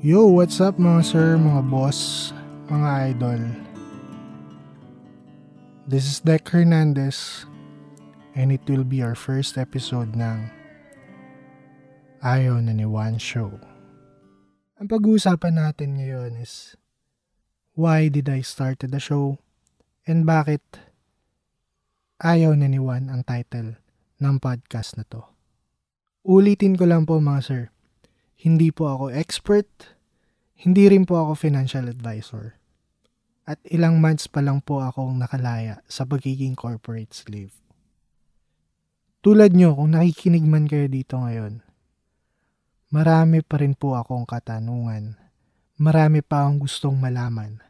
Yo, what's up mga sir, mga boss, mga idol? This is Deck Hernandez and it will be our first episode ng Ayaw na ni Juan Show. Ang pag-uusapan natin ngayon is why did I start the show and bakit Ayaw na ni Juan ang title ng podcast na to. Ulitin ko lang po mga sir, hindi po ako expert, hindi rin po ako financial advisor. At ilang months pa lang po akong nakalaya sa pagiging corporate slave. Tulad nyo, kung nakikinig man kayo dito ngayon, marami pa rin po akong katanungan. Marami pa akong gustong malaman.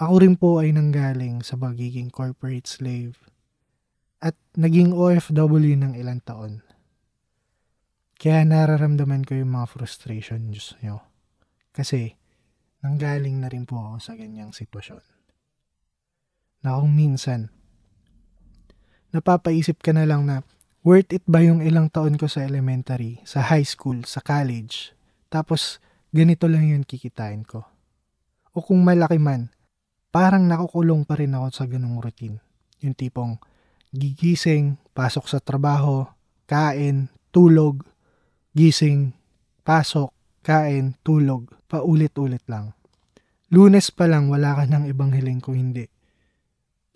Ako rin po ay nanggaling sa pagiging corporate slave at naging OFW ng ilang taon. Kaya nararamdaman ko yung mga frustration nyo. Kasi nanggaling na rin po ako sa ganyang sitwasyon. Na kung minsan, napapaisip ka na lang na worth it ba yung ilang taon ko sa elementary, sa high school, sa college, tapos ganito lang yung kikitain ko. O kung malaki man, parang nakukulong pa rin ako sa ganung routine. Yung tipong gigising, pasok sa trabaho, kain, tulog, gising, pasok, kain, tulog, paulit-ulit lang. Lunes pa lang wala ka ng ibang hiling kung hindi.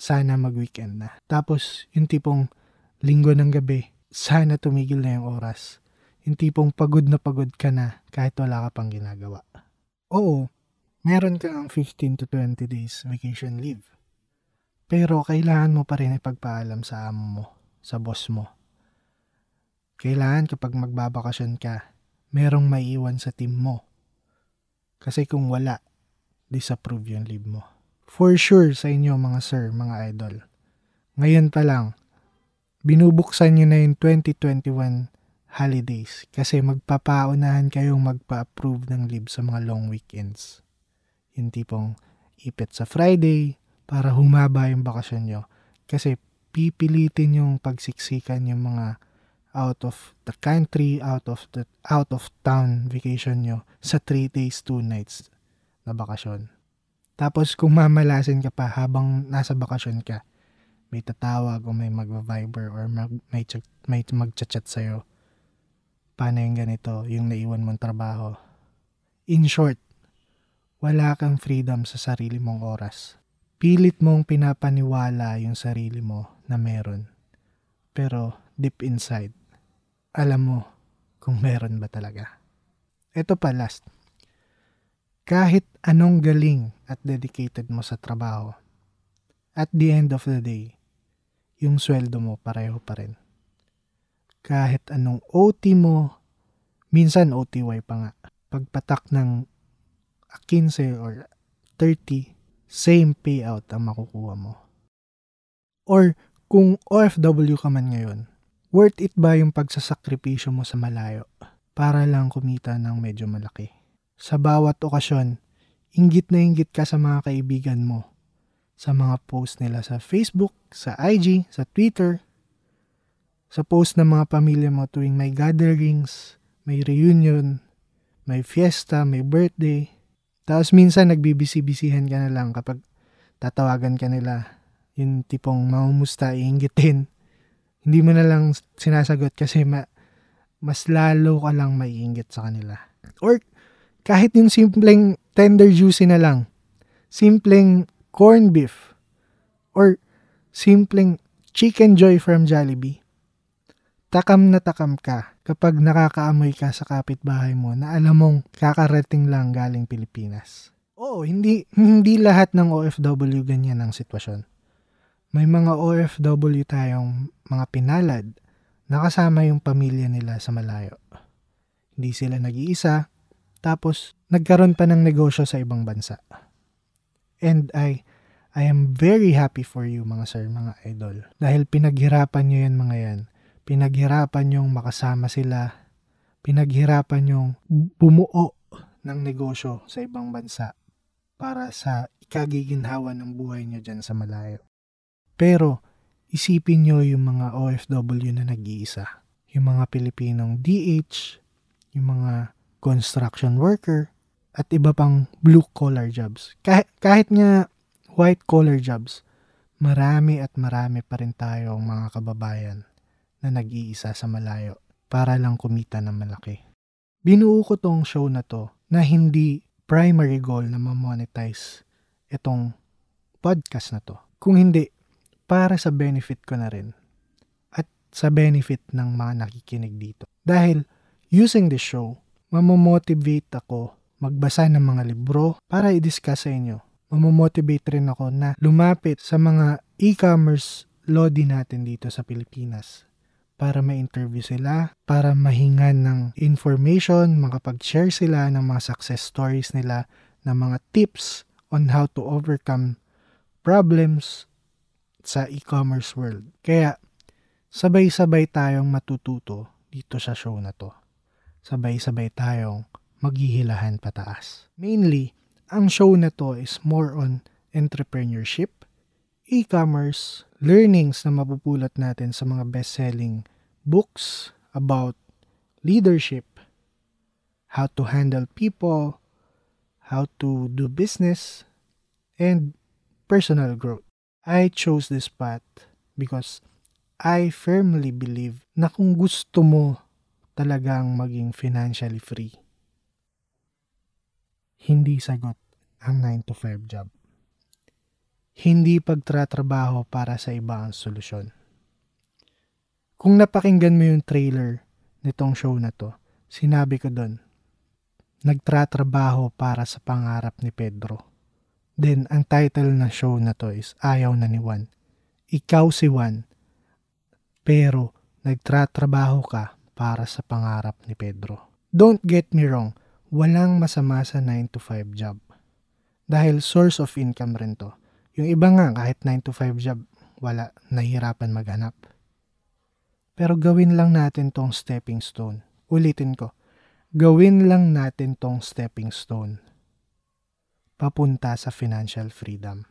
Sana mag-weekend na. Tapos yung tipong linggo ng gabi, sana tumigil na yung oras. Yung tipong pagod na pagod ka na kahit wala ka pang ginagawa. Oo, meron kang 15 to 20 days vacation leave. Pero kailangan mo pa rin ipagpaalam sa amo mo, sa boss mo. Kailangan kapag magbabakasyon ka, merong maiiwan sa team mo. Kasi kung wala, disapprove yung leave mo. For sure sa inyo mga sir, mga idol. Ngayon pa lang, binubuksan nyo na yung 2021 holidays kasi magpapaunahan kayong magpa-approve ng leave sa mga long weekends. Yung tipong ipit sa Friday para humaba yung bakasyon nyo. Kasi pipilitin yung pagsiksikan yung mga out of the country, out of the out of town vacation nyo sa 3 days, 2 nights na bakasyon. Tapos kung mamalasin ka pa habang nasa bakasyon ka, may tatawag o may magva-viber or mag, may, ch- may magchat-chat sa'yo. Paano yung ganito, yung naiwan mong trabaho. In short, wala kang freedom sa sarili mong oras. Pilit mong pinapaniwala yung sarili mo na meron. Pero deep inside, alam mo kung meron ba talaga. Ito pa last. Kahit anong galing at dedicated mo sa trabaho, at the end of the day, yung sweldo mo pareho pa rin. Kahit anong OT mo, minsan OTY pa nga. Pagpatak ng 15 or 30, same payout ang makukuha mo. Or kung OFW ka man ngayon, worth it ba yung pagsasakripisyo mo sa malayo para lang kumita ng medyo malaki? Sa bawat okasyon, inggit na inggit ka sa mga kaibigan mo, sa mga post nila sa Facebook, sa IG, sa Twitter, sa post ng mga pamilya mo tuwing may gatherings, may reunion, may fiesta, may birthday. Tapos minsan nagbibisi-bisihan ka na lang kapag tatawagan ka nila. Yung tipong mamumusta, iinggitin. Hindi mo na lang sinasagot kasi ma- mas lalo ka lang maiinggit sa kanila. Or kahit yung simpleng tender juicy na lang, simpleng corn beef, or simpleng chicken joy from Jollibee, takam na takam ka kapag nakakaamoy ka sa kapitbahay mo na alam mong kakarating lang galing Pilipinas. Oo, hindi, hindi lahat ng OFW ganyan ang sitwasyon. May mga OFW tayong mga pinalad na kasama yung pamilya nila sa malayo. Hindi sila nag-iisa, tapos, nagkaroon pa ng negosyo sa ibang bansa. And I, I am very happy for you mga sir, mga idol. Dahil pinaghirapan nyo yan mga yan. Pinaghirapan yung makasama sila. Pinaghirapan yung bumuo ng negosyo sa ibang bansa para sa ikagiginhawa ng buhay nyo dyan sa malayo. Pero, isipin nyo yung mga OFW na nag-iisa. Yung mga Pilipinong DH, yung mga construction worker, at iba pang blue-collar jobs. Kahit, kahit nga white-collar jobs, marami at marami pa rin tayong mga kababayan na nag-iisa sa malayo para lang kumita ng malaki. Binuo ko tong show na to na hindi primary goal na ma-monetize itong podcast na to. Kung hindi, para sa benefit ko na rin at sa benefit ng mga nakikinig dito. Dahil using this show, mamomotivate ako magbasa ng mga libro para i-discuss sa inyo. Mamomotivate rin ako na lumapit sa mga e-commerce lodi natin dito sa Pilipinas para ma-interview sila, para mahingan ng information, makapag-share sila ng mga success stories nila, ng mga tips on how to overcome problems sa e-commerce world. Kaya, sabay-sabay tayong matututo dito sa show na to. Sabay-sabay tayong maghihilahan pataas. Mainly, ang show na to is more on entrepreneurship, e-commerce, learnings na mapupulot natin sa mga best-selling books about leadership, how to handle people, how to do business, and personal growth. I chose this path because I firmly believe na kung gusto mo talagang maging financially free, hindi sagot ang 9 to 5 job. Hindi pagtratrabaho para sa iba ang solusyon. Kung napakinggan mo yung trailer nitong show na to, sinabi ko doon, nagtratrabaho para sa pangarap ni Pedro. Then, ang title na show na to is Ayaw na ni Juan. Ikaw si Juan, pero nagtratrabaho ka para sa pangarap ni Pedro. Don't get me wrong, walang masama sa 9 to 5 job. Dahil source of income rin to. Yung iba nga kahit 9 to 5 job, wala, nahihirapan maghanap. Pero gawin lang natin tong stepping stone. Ulitin ko, gawin lang natin tong stepping stone papunta sa financial freedom.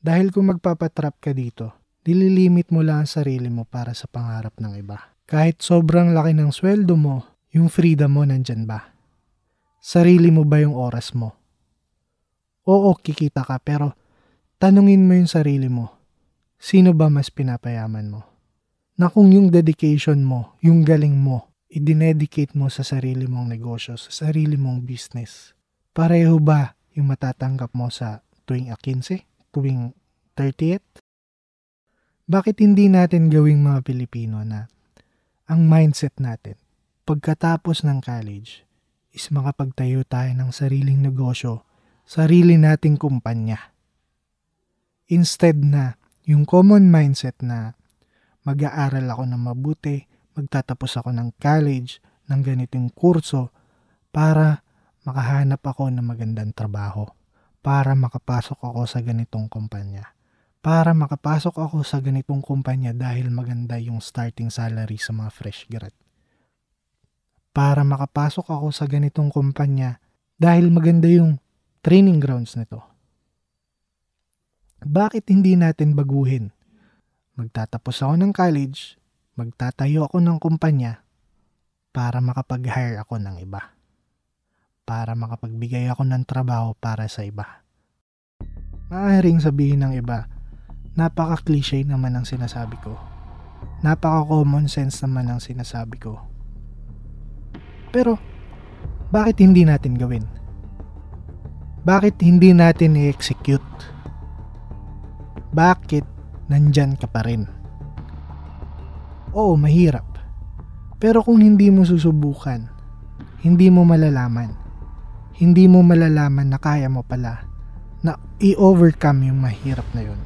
Dahil kung magpapatrap ka dito, dililimit mo lang ang sarili mo para sa pangarap ng iba. Kahit sobrang laki ng sweldo mo, yung freedom mo nandyan ba? Sarili mo ba yung oras mo? Oo, kikita ka pero tanungin mo yung sarili mo. Sino ba mas pinapayaman mo? Na kung yung dedication mo, yung galing mo, idinedicate mo sa sarili mong negosyo, sa sarili mong business. Pareho ba yung matatanggap mo sa tuwing 15, tuwing 30th? Bakit hindi natin gawing mga Pilipino na ang mindset natin pagkatapos ng college is makapagtayo tayo ng sariling negosyo, sarili nating kumpanya. Instead na yung common mindset na mag-aaral ako ng mabuti, magtatapos ako ng college, ng ganitong kurso para makahanap ako ng magandang trabaho, para makapasok ako sa ganitong kumpanya. Para makapasok ako sa ganitong kumpanya dahil maganda yung starting salary sa mga fresh grad para makapasok ako sa ganitong kumpanya dahil maganda yung training grounds nito. Bakit hindi natin baguhin? Magtatapos ako ng college, magtatayo ako ng kumpanya para makapag-hire ako ng iba. Para makapagbigay ako ng trabaho para sa iba. Maaaring sabihin ng iba, napaka-cliche naman ang sinasabi ko. Napaka-common sense naman ang sinasabi ko pero, bakit hindi natin gawin? Bakit hindi natin i-execute? Bakit nandyan ka pa rin? Oo, mahirap. Pero kung hindi mo susubukan, hindi mo malalaman. Hindi mo malalaman na kaya mo pala na i-overcome yung mahirap na yun.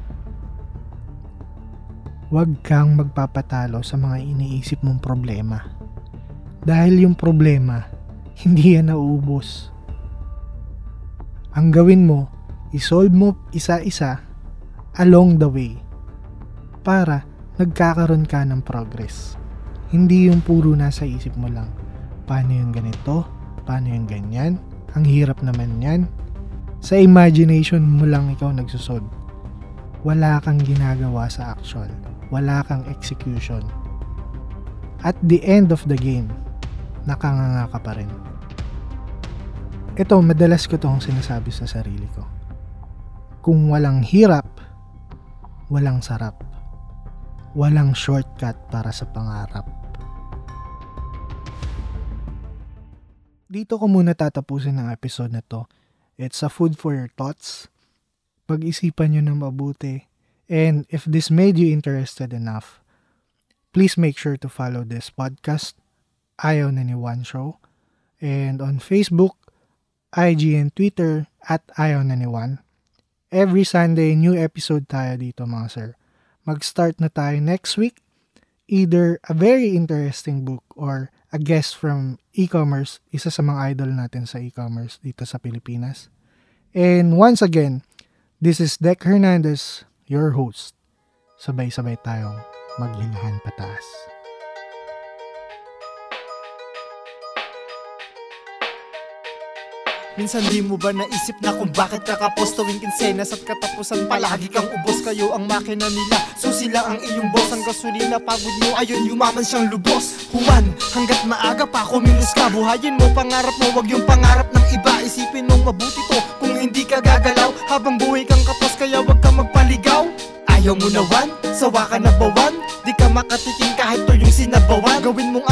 Huwag kang magpapatalo sa mga iniisip mong problema dahil yung problema, hindi yan nauubos. Ang gawin mo, isolve mo isa-isa along the way para nagkakaroon ka ng progress. Hindi yung puro nasa isip mo lang. Paano yung ganito? Paano yung ganyan? Ang hirap naman yan. Sa imagination mo lang ikaw nagsusolve. Wala kang ginagawa sa action. Wala kang execution. At the end of the game, nakanganga ka pa rin. ito, madalas ko itong sinasabi sa sarili ko. Kung walang hirap, walang sarap. Walang shortcut para sa pangarap. Dito ko muna tatapusin ang episode na to. It's a food for your thoughts. Pag-isipan nyo ng mabuti. And if this made you interested enough, please make sure to follow this podcast, Ayaw na ni One Show. And on Facebook, IG and Twitter at Ayaw na ni One. Every Sunday, new episode tayo dito mga sir. Mag-start na tayo next week. Either a very interesting book or a guest from e-commerce, isa sa mga idol natin sa e-commerce dito sa Pilipinas. And once again, this is Dec Hernandez, your host. Sabay-sabay tayong maghilahan pataas. Minsan di mo ba naisip na kung bakit kakapos tuwing kinsenas at katapusan? Palagi kang ubos kayo ang makina nila. Susi lang ang iyong boss ang gasolina pagod mo ayun yumaman siyang lubos. Juan hanggat maaga pa kumilos ka buhayin mo pangarap mo wag yung pangarap ng iba. Isipin mong mabuti to kung hindi ka gagalaw. Habang buhay kang kapos kaya wag ka magpaligaw. Ayaw mo na wan, sawa ka na bawan Di ka makatikim kahit to yung sinabawan. Gawin mong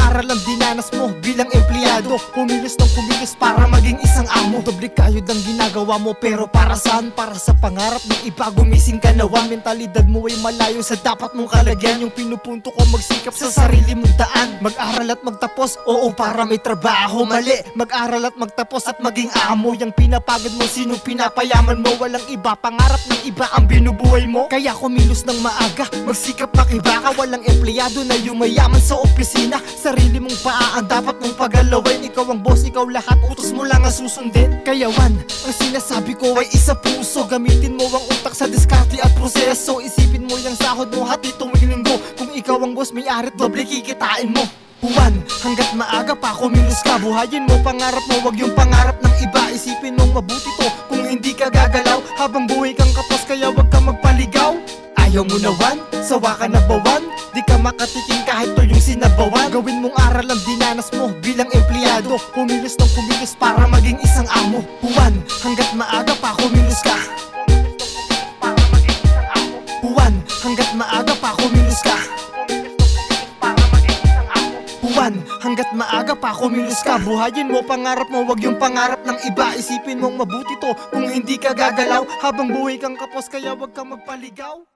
empleyado Kumilos ng kumilos para maging isang amo. Doble kayod ang ginagawa mo pero para saan? Para sa pangarap ng iba gumising ka na wan Mentalidad mo ay malayo sa dapat mong kalagyan. Yung pinupunto ko magsikap sa sarili mong daan. Mag-aral at magtapos, oo para may trabaho. Mali, mag-aral at magtapos at maging amo. Yang pinapagod mo, sino pinapayaman mo? Walang iba, pangarap ng iba ang binubuhay mo. Kaya kumilos ng maaga, magsikap makibaka Walang empleyado na yumayaman sa opisina. Sarili mong paa ang dapat mong pagalawin Ikaw ang boss, ikaw lahat, utos mo lang ang susundin. Kaya Wan, ang sinasabi ko ay isa puso. Gamitin mo ang utak sa diskarte at proseso. Isipin mo yung sahod mo hati tuwing linggo. Kung ikaw ang boss, may arit doble kikitain mo. Buwan, hanggat maaga pa kumilos ka Buhayin mo pangarap mo, wag yung pangarap ng iba. Isipin mong mabuti to kung hindi ka gagalaw. Habang buhay kang kapos kaya wag ka magpaligaw. Ayaw mo na wan, sawa ka na bawan Di ka makatikim kahit to yung sinabawan empleyado Kumilos ng kumilos para maging isang amo. Buwan, hanggat maaga pa kumilos ka. Buwan, hanggat maaga pa kumilos ka. Buwan, hanggat maaga pa kumilos ka. Buhayin mo pangarap mo, wag yung pangarap ng iba. Isipin mong mabuti to kung hindi ka gagalaw. Habang buhay kang kapos kaya wag kang magpaligaw